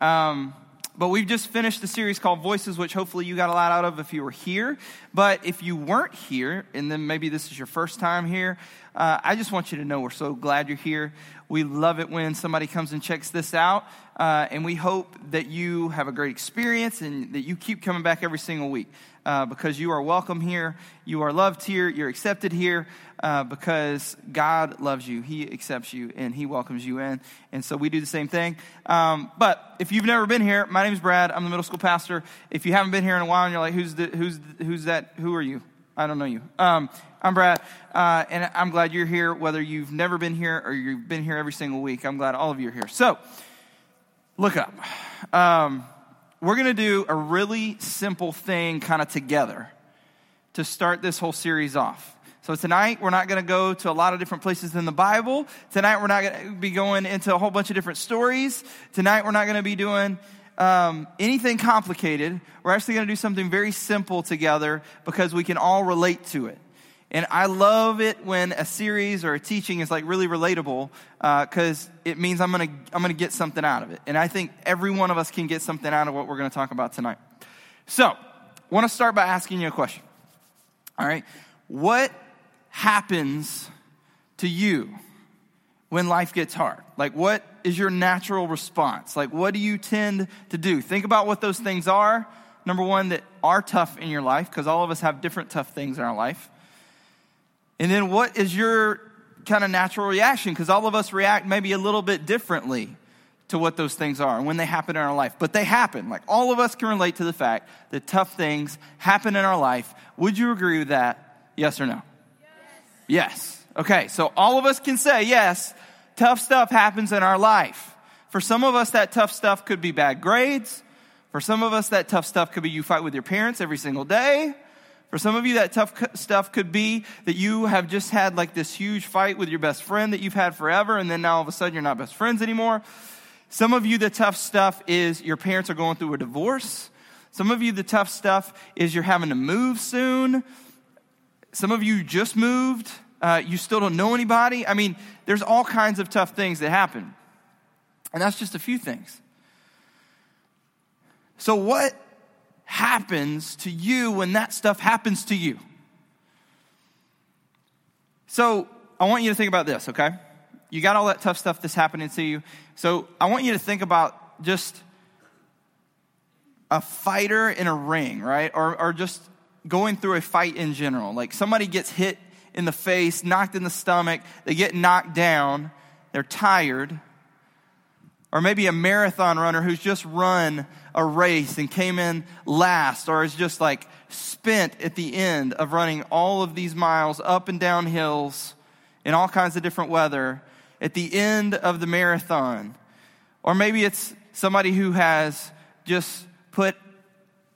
Um, but we've just finished the series called Voices, which hopefully you got a lot out of if you were here. But if you weren't here, and then maybe this is your first time here, uh, I just want you to know we're so glad you're here. We love it when somebody comes and checks this out. Uh, and we hope that you have a great experience and that you keep coming back every single week uh, because you are welcome here, you are loved here, you're accepted here uh, because God loves you. He accepts you and He welcomes you in. And so we do the same thing. Um, but if you've never been here, my name is Brad. I'm the middle school pastor. If you haven't been here in a while and you're like, who's, the, who's, who's that? Who are you? I don't know you. Um, I'm Brad, uh, and I'm glad you're here, whether you've never been here or you've been here every single week. I'm glad all of you are here. So, look up. Um, we're going to do a really simple thing kind of together to start this whole series off. So, tonight, we're not going to go to a lot of different places in the Bible. Tonight, we're not going to be going into a whole bunch of different stories. Tonight, we're not going to be doing um, anything complicated. We're actually going to do something very simple together because we can all relate to it. And I love it when a series or a teaching is like really relatable because uh, it means I'm going to I'm going to get something out of it. And I think every one of us can get something out of what we're going to talk about tonight. So, want to start by asking you a question. All right. What happens to you when life gets hard? Like, what is your natural response? Like, what do you tend to do? Think about what those things are. Number one, that are tough in your life, because all of us have different tough things in our life. And then what is your kind of natural reaction? Because all of us react maybe a little bit differently to what those things are and when they happen in our life. But they happen. Like all of us can relate to the fact that tough things happen in our life. Would you agree with that? Yes or no? Yes. yes. Okay, so all of us can say yes, tough stuff happens in our life. For some of us, that tough stuff could be bad grades. For some of us, that tough stuff could be you fight with your parents every single day. For some of you, that tough stuff could be that you have just had like this huge fight with your best friend that you've had forever, and then now all of a sudden you're not best friends anymore. Some of you, the tough stuff is your parents are going through a divorce. Some of you, the tough stuff is you're having to move soon. Some of you just moved. Uh, you still don't know anybody. I mean, there's all kinds of tough things that happen. And that's just a few things. So, what happens to you when that stuff happens to you. So I want you to think about this, okay? You got all that tough stuff that's happening to you. So I want you to think about just a fighter in a ring, right? Or, or just going through a fight in general. Like somebody gets hit in the face, knocked in the stomach, they get knocked down, they're tired. Or maybe a marathon runner who's just run a race and came in last, or is just like spent at the end of running all of these miles up and down hills in all kinds of different weather at the end of the marathon. Or maybe it's somebody who has just put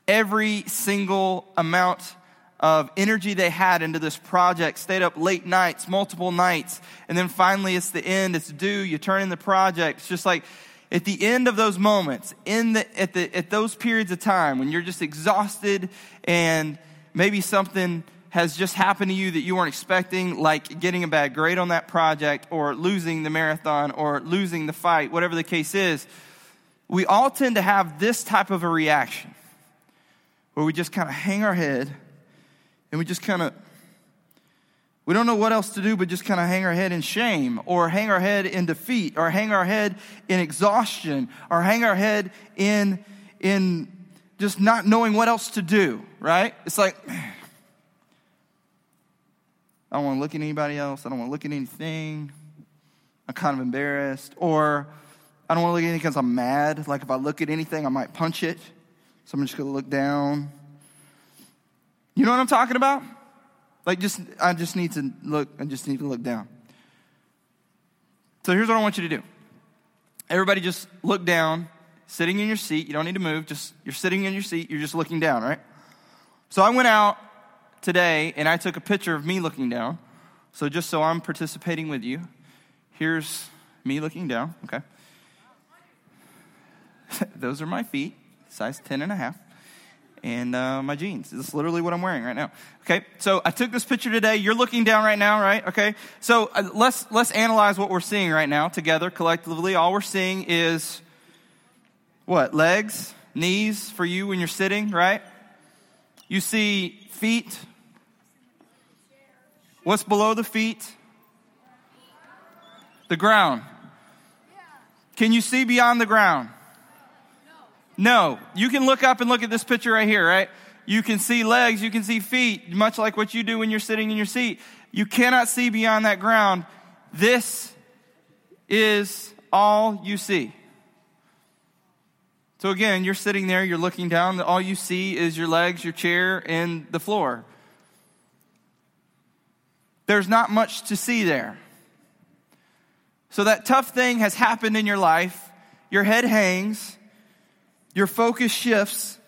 every single amount of energy they had into this project, stayed up late nights, multiple nights, and then finally it's the end, it's due, you turn in the project. It's just like at the end of those moments, in the, at, the, at those periods of time when you're just exhausted and maybe something has just happened to you that you weren't expecting, like getting a bad grade on that project or losing the marathon or losing the fight, whatever the case is, we all tend to have this type of a reaction where we just kind of hang our head and we just kind of we don't know what else to do but just kind of hang our head in shame or hang our head in defeat or hang our head in exhaustion or hang our head in in just not knowing what else to do, right? It's like I don't want to look at anybody else. I don't want to look at anything. I'm kind of embarrassed. Or I don't want to look at anything because I'm mad. Like if I look at anything, I might punch it. So I'm just going to look down. You know what I'm talking about? Like just I just need to look I just need to look down. So here's what I want you to do. Everybody just look down, sitting in your seat. You don't need to move. Just you're sitting in your seat, you're just looking down, right? So I went out today and I took a picture of me looking down. So just so I'm participating with you, here's me looking down, okay? Those are my feet, size 10 and a half and uh, my jeans. This is literally what I'm wearing right now. Okay, so I took this picture today. You're looking down right now, right? Okay, so uh, let's let's analyze what we're seeing right now together collectively. All we're seeing is what? Legs, knees for you when you're sitting, right? You see feet. What's below the feet? The ground. Can you see beyond the ground? No. You can look up and look at this picture right here, right? You can see legs, you can see feet, much like what you do when you're sitting in your seat. You cannot see beyond that ground. This is all you see. So again, you're sitting there, you're looking down, all you see is your legs, your chair, and the floor. There's not much to see there. So that tough thing has happened in your life. Your head hangs, your focus shifts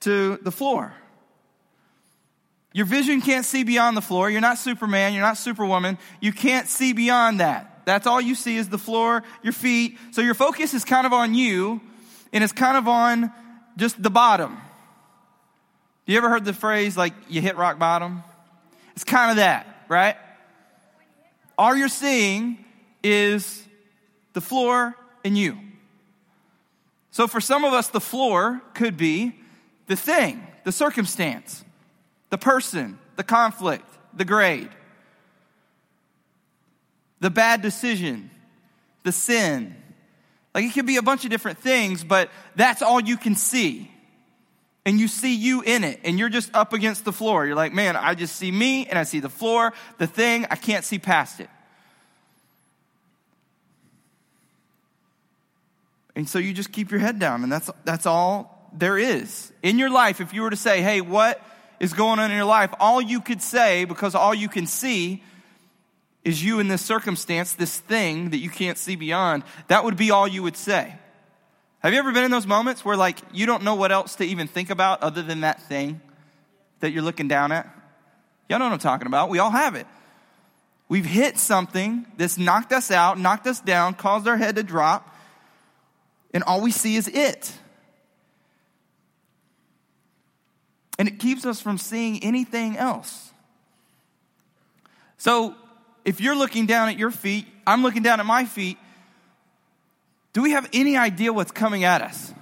to the floor. Your vision can't see beyond the floor. You're not Superman. You're not Superwoman. You can't see beyond that. That's all you see is the floor, your feet. So your focus is kind of on you and it's kind of on just the bottom. You ever heard the phrase like you hit rock bottom? It's kind of that, right? All you're seeing is the floor and you. So for some of us, the floor could be the thing, the circumstance, the person, the conflict, the grade, the bad decision, the sin. Like it could be a bunch of different things, but that's all you can see. And you see you in it, and you're just up against the floor. You're like, man, I just see me, and I see the floor, the thing, I can't see past it. And so you just keep your head down, and that's, that's all there is. In your life, if you were to say, hey, what is going on in your life, all you could say, because all you can see is you in this circumstance, this thing that you can't see beyond, that would be all you would say. Have you ever been in those moments where, like, you don't know what else to even think about other than that thing that you're looking down at? Y'all know what I'm talking about. We all have it. We've hit something that's knocked us out, knocked us down, caused our head to drop, and all we see is it. And it keeps us from seeing anything else. So, if you're looking down at your feet, I'm looking down at my feet, do we have any idea what's coming at us?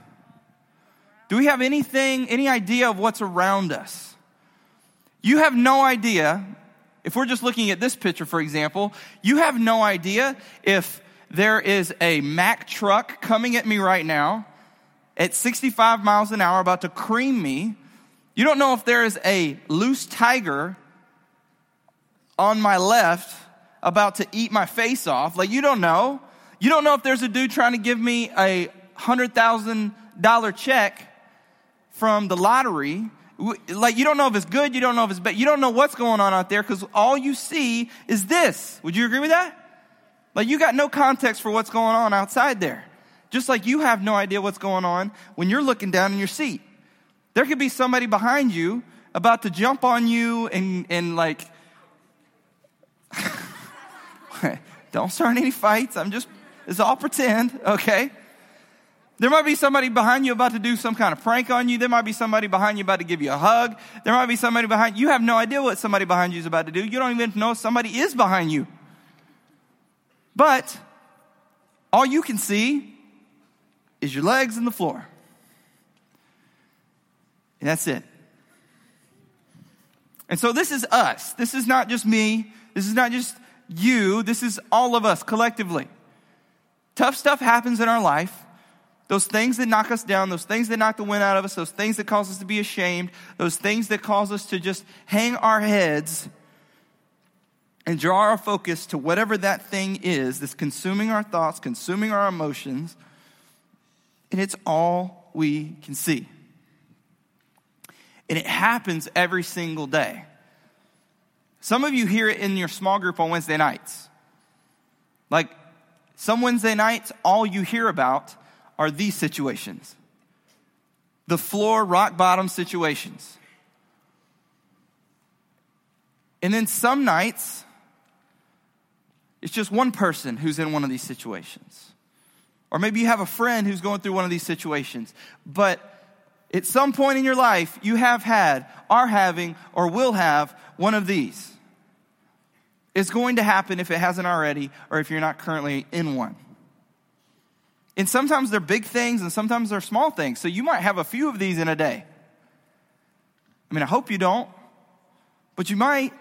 Do we have anything, any idea of what's around us? You have no idea, if we're just looking at this picture, for example, you have no idea if there is a Mack truck coming at me right now at 65 miles an hour about to cream me. You don't know if there is a loose tiger on my left about to eat my face off. Like, you don't know. You don't know if there's a dude trying to give me a $100,000 check from the lottery. Like, you don't know if it's good, you don't know if it's bad. You don't know what's going on out there because all you see is this. Would you agree with that? Like you got no context for what's going on outside there. Just like you have no idea what's going on when you're looking down in your seat. There could be somebody behind you about to jump on you and, and like, don't start any fights. I'm just, it's all pretend, okay? There might be somebody behind you about to do some kind of prank on you. There might be somebody behind you about to give you a hug. There might be somebody behind you. you. have no idea what somebody behind you is about to do. You don't even know somebody is behind you. But all you can see is your legs and the floor. And that's it. And so this is us. This is not just me. This is not just you. This is all of us collectively. Tough stuff happens in our life. Those things that knock us down, those things that knock the wind out of us, those things that cause us to be ashamed, those things that cause us to just hang our heads and draw our focus to whatever that thing is that's consuming our thoughts, consuming our emotions, and it's all we can see. And it happens every single day. Some of you hear it in your small group on Wednesday nights. Like, some Wednesday nights, all you hear about are these situations the floor, rock bottom situations. And then some nights, it's just one person who's in one of these situations. Or maybe you have a friend who's going through one of these situations. But at some point in your life, you have had, are having, or will have one of these. It's going to happen if it hasn't already, or if you're not currently in one. And sometimes they're big things and sometimes they're small things. So you might have a few of these in a day. I mean, I hope you don't, but you might.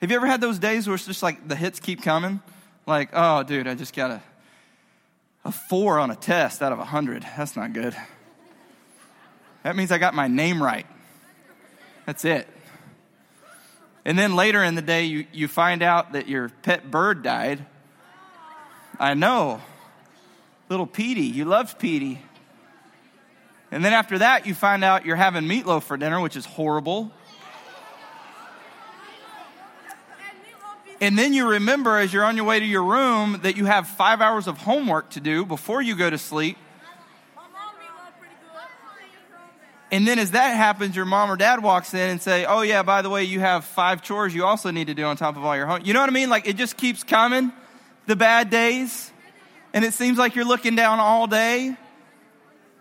Have you ever had those days where it's just like the hits keep coming? Like, oh, dude, I just got a, a four on a test out of a hundred. That's not good. That means I got my name right. That's it. And then later in the day, you, you find out that your pet bird died. I know. Little Petey. You loved Petey. And then after that, you find out you're having meatloaf for dinner, which is horrible. And then you remember as you're on your way to your room that you have five hours of homework to do before you go to sleep. And then as that happens, your mom or dad walks in and say, "Oh yeah, by the way, you have five chores you also need to do on top of all your home." You know what I mean? Like it just keeps coming, the bad days, and it seems like you're looking down all day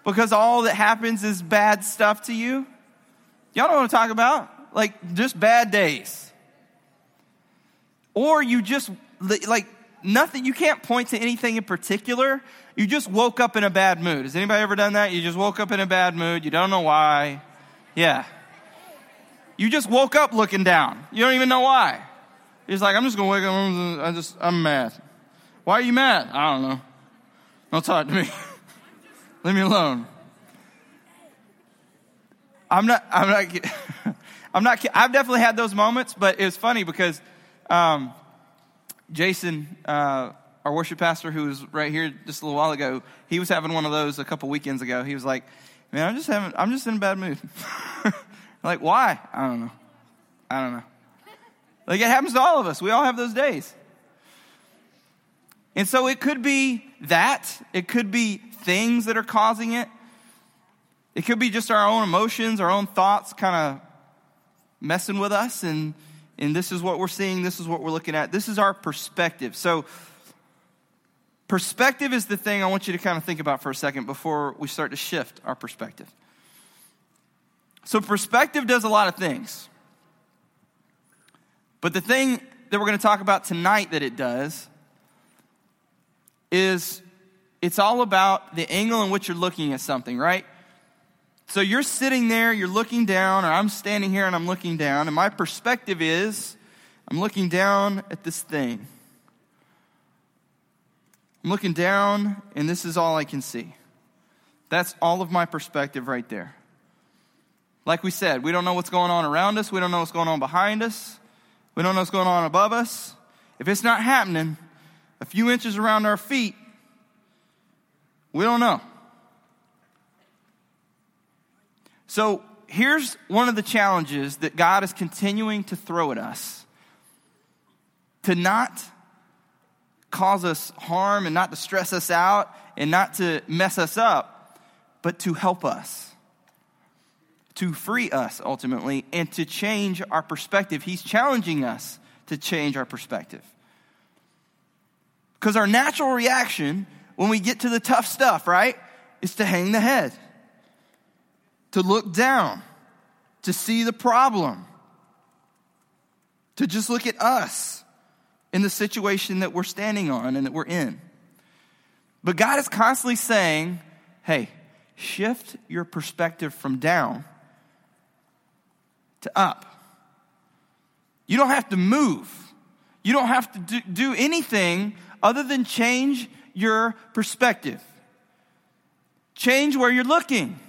because all that happens is bad stuff to you. Y'all know what I'm talking about? Like just bad days. Or you just like nothing you can't point to anything in particular you just woke up in a bad mood. Has anybody ever done that? You just woke up in a bad mood. You don't know why. Yeah. You just woke up looking down. You don't even know why. He's like, I'm just to wake up. I'm just, I'm mad. Why are you mad? I don't know. Don't talk to me. Leave me alone. I'm not, I'm not, I'm not, I've definitely had those moments, but it's funny because, um, Jason, uh, our worship pastor who was right here just a little while ago, he was having one of those a couple weekends ago. He was like, "Man, I'm just having, I'm just in a bad mood." like, why? I don't know. I don't know. Like it happens to all of us. We all have those days. And so it could be that. It could be things that are causing it. It could be just our own emotions, our own thoughts kind of messing with us. And, and this is what we're seeing. This is what we're looking at. This is our perspective. So Perspective is the thing I want you to kind of think about for a second before we start to shift our perspective. So, perspective does a lot of things. But the thing that we're going to talk about tonight that it does is it's all about the angle in which you're looking at something, right? So you're sitting there, you're looking down, or I'm standing here and I'm looking down, and my perspective is I'm looking down at this thing. I'm looking down, and this is all I can see. That's all of my perspective right there. Like we said, we don't know what's going on around us, we don't know what's going on behind us, we don't know what's going on above us. If it's not happening a few inches around our feet, we don't know. So here's one of the challenges that God is continuing to throw at us to not cause us harm and not to stress us out and not to mess us up, but to help us, to free us ultimately, and to change our perspective. He's challenging us to change our perspective. Because our natural reaction when we get to the tough stuff, right, is to hang the head, to look down, to see the problem, to just look at us in the situation that we're standing on and that we're in. But God is constantly saying, hey, shift your perspective from down to up. You don't have to move. You don't have to do, do anything other than change your perspective. Change where you're looking.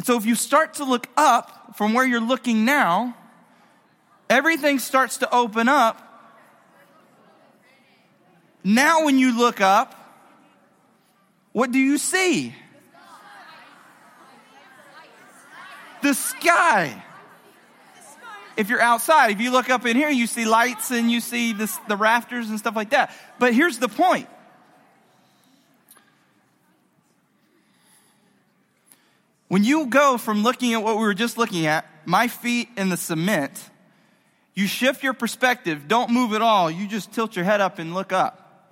And so if you start to look up from where you're looking now, everything starts to open up. Now, when you look up, what do you see? The sky. If you're outside, if you look up in here, you see lights and you see this, the rafters and stuff like that. But here's the point when you go from looking at what we were just looking at, my feet in the cement, you shift your perspective, don't move at all. You just tilt your head up and look up.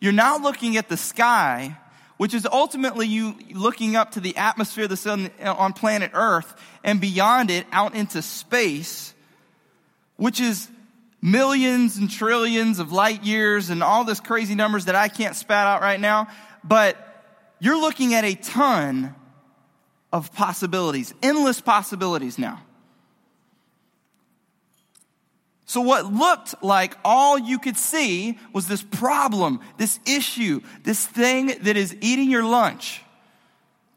You're now looking at the sky, which is ultimately you looking up to the atmosphere of the sun uh, on planet Earth and beyond it out into space, which is millions and trillions of light years and all this crazy numbers that I can't spat out right now, but you're looking at a ton of possibilities, endless possibilities now. So, what looked like all you could see was this problem, this issue, this thing that is eating your lunch,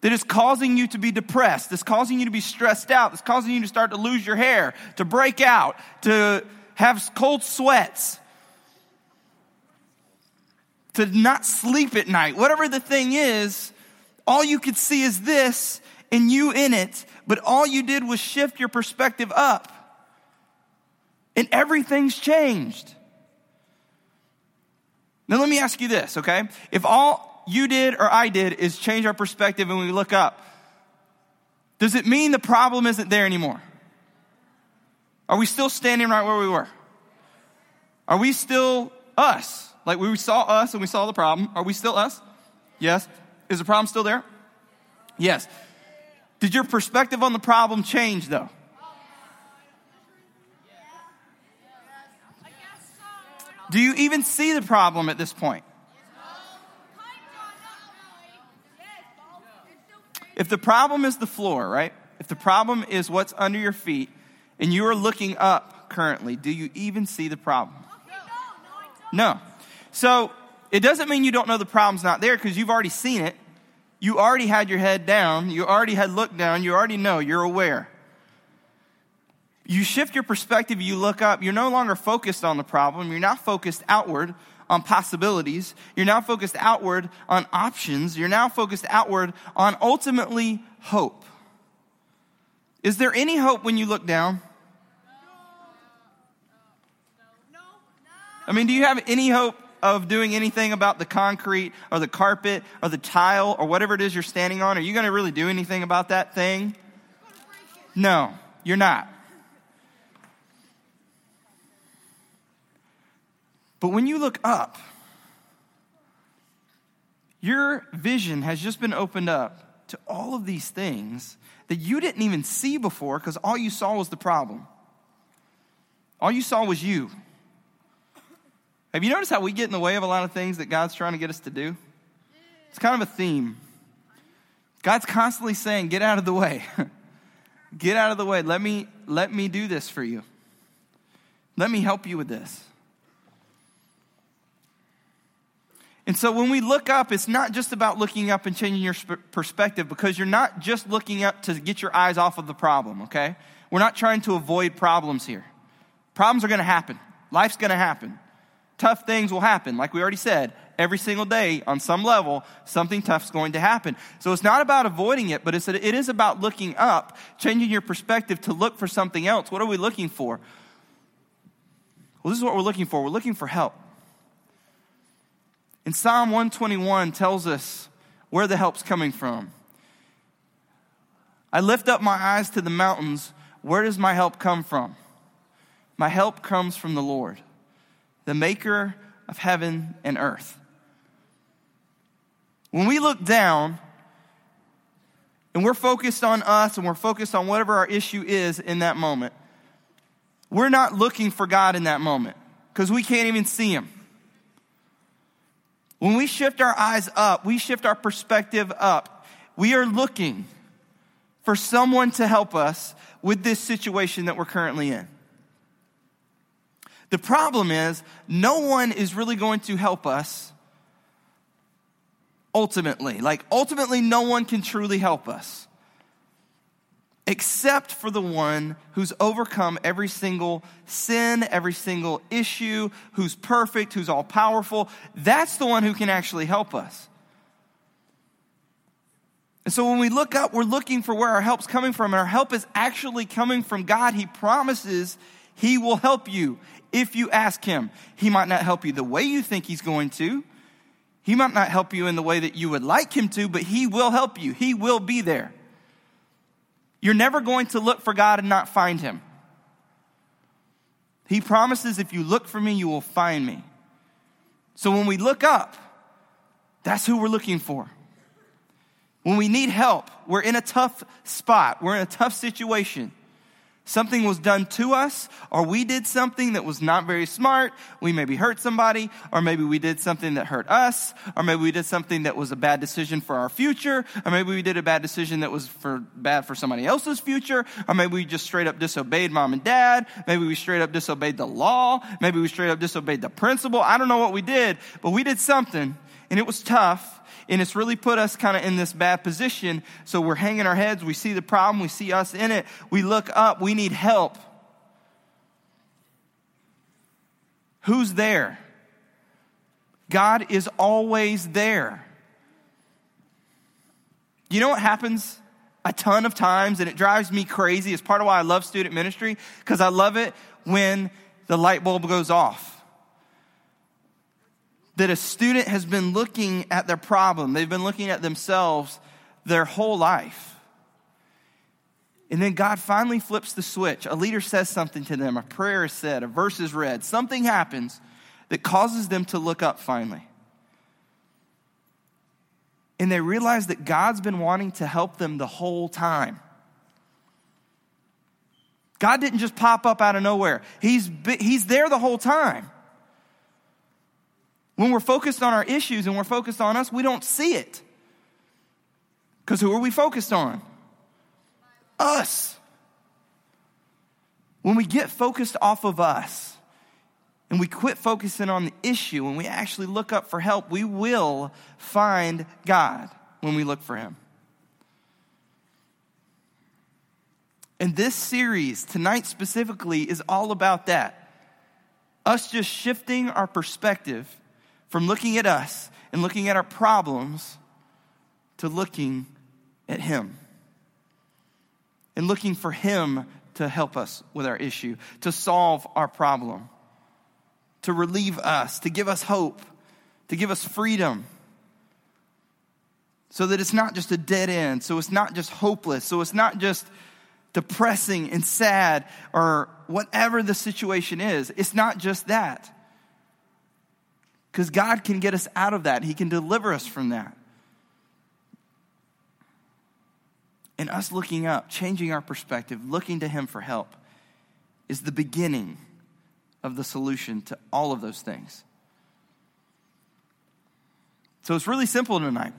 that is causing you to be depressed, that's causing you to be stressed out, that's causing you to start to lose your hair, to break out, to have cold sweats, to not sleep at night. Whatever the thing is, all you could see is this and you in it, but all you did was shift your perspective up and everything's changed. Now, let me ask you this, okay? If all you did or I did is change our perspective and we look up, does it mean the problem isn't there anymore? Are we still standing right where we were? Are we still us? Like we saw us and we saw the problem. Are we still us? Yes. Is the problem still there? Yes. Did your perspective on the problem change though? Do you even see the problem at this point? If the problem is the floor, right? If the problem is what's under your feet and you are looking up currently, do you even see the problem? No. So it doesn't mean you don't know the problem's not there because you've already seen it. You already had your head down. You already had looked down. You already know. You're aware you shift your perspective, you look up, you're no longer focused on the problem, you're now focused outward on possibilities, you're now focused outward on options, you're now focused outward on ultimately hope. Is there any hope when you look down? I mean, do you have any hope of doing anything about the concrete or the carpet or the tile or whatever it is you're standing on? Are you going to really do anything about that thing? No, you're not. But when you look up, your vision has just been opened up to all of these things that you didn't even see before because all you saw was the problem. All you saw was you. Have you noticed how we get in the way of a lot of things that God's trying to get us to do? It's kind of a theme. God's constantly saying, Get out of the way. get out of the way. Let me, let me do this for you. Let me help you with this. And so when we look up, it's not just about looking up and changing your perspective because you're not just looking up to get your eyes off of the problem, okay? We're not trying to avoid problems here. Problems are going to happen. Life's going to happen. Tough things will happen. Like we already said, every single day, on some level, something tough's going to happen. So it's not about avoiding it, but it's, it is about looking up, changing your perspective to look for something else. What are we looking for? Well, this is what we're looking for. We're looking for help. And Psalm 121 tells us where the help's coming from. I lift up my eyes to the mountains. Where does my help come from? My help comes from the Lord, the maker of heaven and earth. When we look down and we're focused on us and we're focused on whatever our issue is in that moment, we're not looking for God in that moment because we can't even see Him. When we shift our eyes up, we shift our perspective up. We are looking for someone to help us with this situation that we're currently in. The problem is, no one is really going to help us ultimately. Like, ultimately, no one can truly help us except for the one who's overcome every single sin, every single issue, who's perfect, who's all powerful. That's the one who can actually help us. And so when we look up, we're looking for where our help's coming from, and our help is actually coming from God. He promises He will help you if you ask Him. He might not help you the way you think He's going to. He might not help you in the way that you would like Him to, but He will help you. He will be there. You're never going to look for God and not find him. He promises, if you look for me, you will find me. So when we look up, that's who we're looking for. When we need help, we're in a tough spot, we're in a tough situation. Something was done to us, or we did something that was not very smart. We maybe hurt somebody, or maybe we did something that hurt us, or maybe we did something that was a bad decision for our future, or maybe we did a bad decision that was for bad for somebody else's future, or maybe we just straight up disobeyed mom and dad. Maybe we straight up disobeyed the law. Maybe we straight up disobeyed the principal. I don't know what we did, but we did something, and it was tough and it's really put us kind of in this bad position. So we're hanging our heads. We see the problem. We see us in it. We look up. We need help. Who's there? God is always there. You know what happens a ton of times, and it drives me crazy? It's part of why I love student ministry, because I love it when the light bulb goes off that a student has been looking at their problem, they've been looking at themselves their whole life. And then God finally flips the switch. A leader says something to them, a prayer is said, a verse is read, something happens that causes them to look up finally. And they realize that God's been wanting to help them the whole time. God didn't just pop up out of nowhere. He's, he's there the whole time. When we're focused on our issues and we're focused on us, we don't see it. Because who are we focused on? Us. When we get focused off of us and we quit focusing on the issue and we actually look up for help, we will find God when we look for Him. And this series, tonight specifically, is all about that. Us just shifting our perspective from looking at us and looking at our problems to looking at Him and looking for Him to help us with our issue, to solve our problem, to relieve us, to give us hope, to give us freedom. So that it's not just a dead end, so it's not just hopeless, so it's not just depressing and sad or whatever the situation is. It's not just that. Because God can get us out of that, He can deliver us from that. And us looking up, changing our perspective, looking to Him for help, is the beginning of the solution to all of those things. So it's really simple tonight.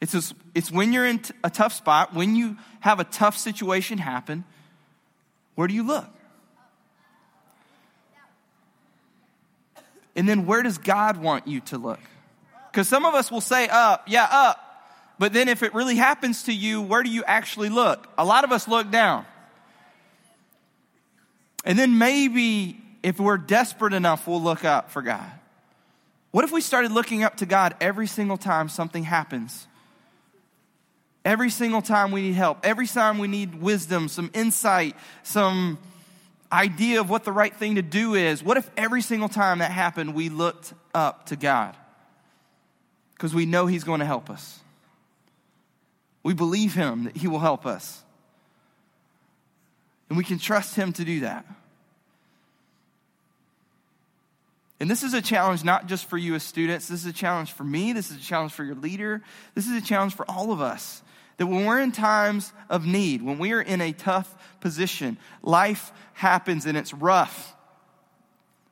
It's, just, it's when you're in a tough spot, when you have a tough situation happen, where do you look? And then where does God want you to look? Because some of us will say up, yeah, up. But then if it really happens to you, where do you actually look? A lot of us look down. And then maybe if we're desperate enough, we'll look up for God. What if we started looking up to God every single time something happens? Every single time we need help, every time we need wisdom, some insight, some idea of what the right thing to do is. What if every single time that happened, we looked up to God? Because we know He's going to help us. We believe Him that He will help us. And we can trust Him to do that. And this is a challenge not just for you as students, this is a challenge for me, this is a challenge for your leader, this is a challenge for all of us. That when we're in times of need, when we are in a tough position, life happens and it's rough.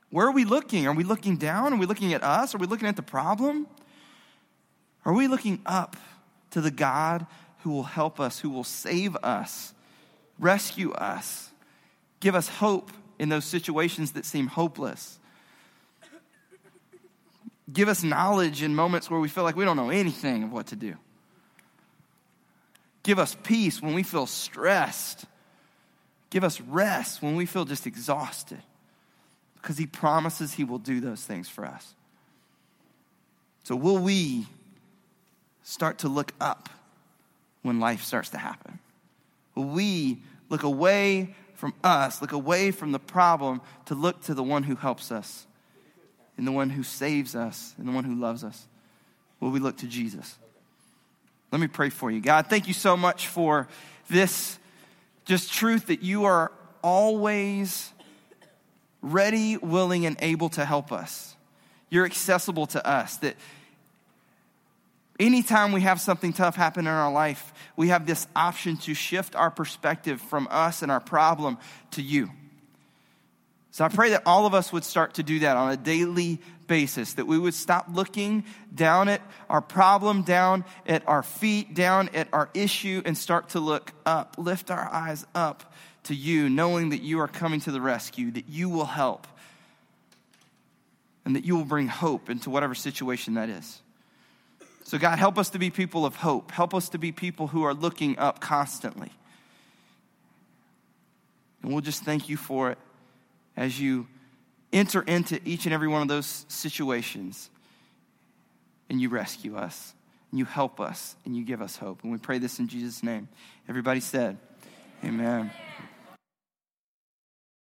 Where are we looking? Are we looking down? Are we looking at us? Are we looking at the problem? Are we looking up to the God who will help us, who will save us, rescue us, give us hope in those situations that seem hopeless? Give us knowledge in moments where we feel like we don't know anything of what to do. Give us peace when we feel stressed. Give us rest when we feel just exhausted. Because He promises He will do those things for us. So, will we start to look up when life starts to happen? Will we look away from us, look away from the problem to look to the one who helps us, and the one who saves us, and the one who loves us? Will we look to Jesus? Let me pray for you. God, thank you so much for this just truth that you are always ready, willing, and able to help us. You're accessible to us. That Anytime we have something tough happen in our life, we have this option to shift our perspective from us and our problem to you. So I pray that all of us would start to do that on a daily basis, that we would stop looking down at our problem, down at our feet, down at our issue, and start to look up, lift our eyes up to you, knowing that you are coming to the rescue, that you will help, and that you will bring hope into whatever situation that is. So, God, help us to be people of hope. Help us to be people who are looking up constantly. And we'll just thank you for it as you enter into each and every one of those situations and you rescue us and you help us and you give us hope. And we pray this in Jesus' name. Everybody said, Amen.